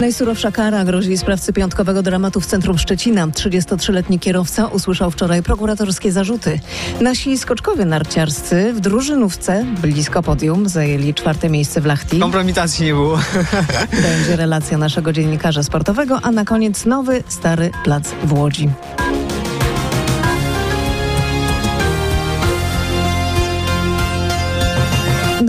Najsurowsza kara grozi sprawcy piątkowego dramatu w centrum Szczecina. 33-letni kierowca usłyszał wczoraj prokuratorskie zarzuty. Nasi skoczkowie narciarscy w drużynówce blisko podium zajęli czwarte miejsce w Lachti. Kompromitacji nie było. Będzie relacja naszego dziennikarza sportowego, a na koniec nowy, stary plac w Łodzi.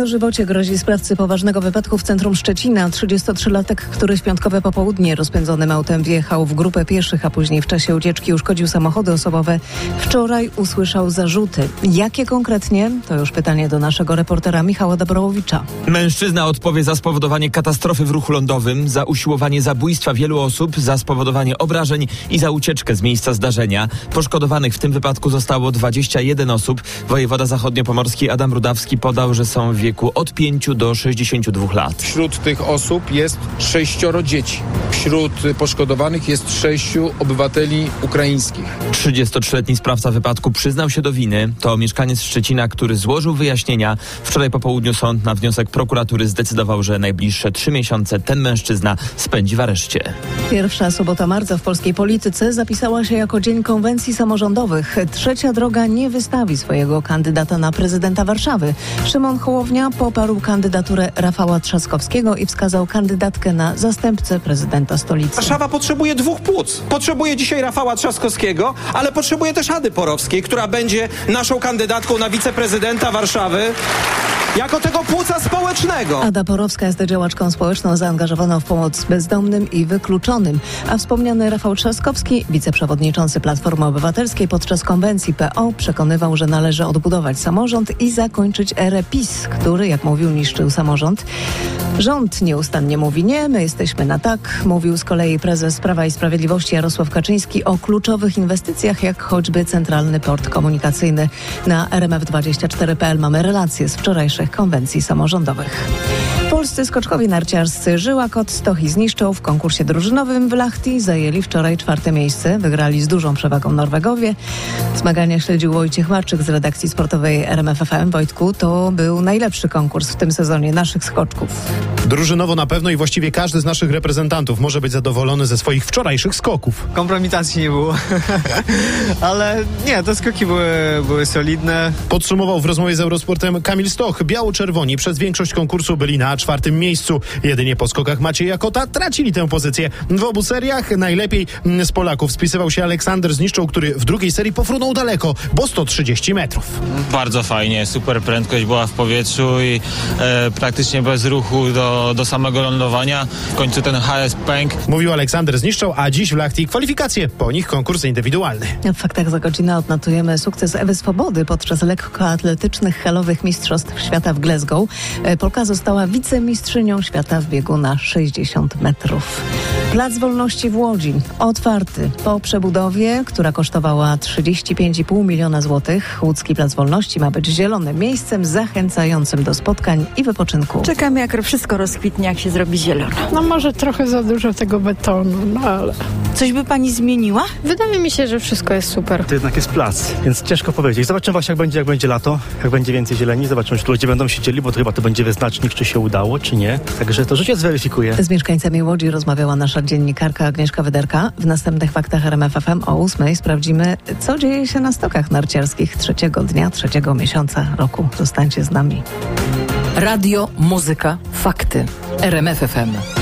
Dożywocie grozi sprawcy poważnego wypadku w centrum Szczecina. 33-latek, który w piątkowe popołudnie rozpędzonym autem wjechał w grupę pieszych, a później w czasie ucieczki uszkodził samochody osobowe. Wczoraj usłyszał zarzuty. Jakie konkretnie? To już pytanie do naszego reportera Michała Dobrowicza. Mężczyzna odpowie za spowodowanie katastrofy w ruchu lądowym, za usiłowanie zabójstwa wielu osób, za spowodowanie obrażeń i za ucieczkę z miejsca zdarzenia. Poszkodowanych w tym wypadku zostało 21 osób. Wojewoda zachodniopomorski Adam Rudawski podał, że są w wieku od 5 do 62 lat. Wśród tych osób jest sześcioro dzieci. Wśród poszkodowanych jest sześciu obywateli ukraińskich. 33-letni sprawca wypadku przyznał się do winy. To mieszkaniec Szczecina, który złożył wyjaśnienia. Wczoraj po południu sąd na wniosek prokuratury zdecydował, że najbliższe trzy miesiące ten mężczyzna spędzi w areszcie. Pierwsza sobota marca w polskiej polityce zapisała się jako Dzień Konwencji Samorządowych. Trzecia droga nie wystawi swojego kandydata na prezydenta Warszawy. Szymon Hołownia poparł kandydaturę Rafała Trzaskowskiego i wskazał kandydatkę na zastępcę prezydenta stolicy. Warszawa potrzebuje dwóch płuc. Potrzebuje dzisiaj Rafała Trzaskowskiego, ale potrzebuje też Ady Porowskiej, która będzie naszą kandydatką na wiceprezydenta Warszawy jako tego płuca społecznego. Ada Porowska jest działaczką społeczną zaangażowaną w pomoc bezdomnym i wykluczonym, a wspomniany Rafał Trzaskowski, wiceprzewodniczący Platformy Obywatelskiej podczas konwencji PO przekonywał, że należy odbudować samorząd i zakończyć erę PiS, który, jak mówił, niszczył samorząd. Rząd nieustannie mówi nie, my jesteśmy na tak, mówił z kolei prezes Prawa i Sprawiedliwości Jarosław Kaczyński o kluczowych inwestycjach, jak choćby Centralny Port Komunikacyjny. Na RMF24.pl mamy relacje z konwencji samorządowych. Polscy skoczkowie narciarscy Żyła Kot Stochi zniszczą w konkursie drużynowym w Lahti. Zajęli wczoraj czwarte miejsce. Wygrali z dużą przewagą Norwegowie. Zmagania śledził Wojciech Marczyk z redakcji sportowej RMFFM. Wojtku, to był najlepszy konkurs w tym sezonie naszych skoczków. Drużynowo na pewno i właściwie każdy z naszych reprezentantów może być zadowolony ze swoich wczorajszych skoków. Kompromitacji nie było. Ale nie, te skoki były, były solidne. Podsumował w rozmowie z Eurosportem Kamil Stoch. Biało-czerwoni przez większość konkursu byli na czwartym miejscu. Jedynie po skokach Maciej Jakota tracili tę pozycję. W obu seriach najlepiej z Polaków spisywał się Aleksander Zniszczą, który w drugiej serii pofrunął daleko, bo 130 metrów. Bardzo fajnie, super prędkość była w powietrzu i e, praktycznie bez ruchu do, do samego lądowania. W końcu ten HS pęk. Mówił Aleksander Zniszczą, a dziś w Lachti kwalifikacje, po nich konkurs indywidualny. W faktach za godzinę odnotujemy sukces Ewy Swobody podczas lekkoatletycznych halowych mistrzostw świata w Glasgow. Polka została wicemistrzynią świata w biegu na 60 metrów. Plac Wolności w Łodzi otwarty po przebudowie, która kosztowała 35,5 miliona złotych. Łódzki Plac Wolności ma być zielonym miejscem zachęcającym do spotkań i wypoczynku. Czekam jak wszystko rozkwitnie, jak się zrobi zielono. No może trochę za dużo tego betonu, no ale... Coś by pani zmieniła? Wydaje mi się, że wszystko jest super. To jednak jest plac, więc ciężko powiedzieć. Zobaczymy właśnie jak będzie, jak będzie lato, jak będzie więcej zieleni, zobaczymy, czy ludzie będą siedzieli, bo to chyba to będzie wyznacznik, czy się udało, czy nie. Także to życie zweryfikuje. Z mieszkańcami Łodzi rozmawiała nasza dziennikarka Agnieszka Wyderka. W następnych faktach RMFFM o 8 sprawdzimy, co dzieje się na stokach narciarskich trzeciego dnia, trzeciego miesiąca roku. Zostańcie z nami. Radio, muzyka, fakty. RMFFM.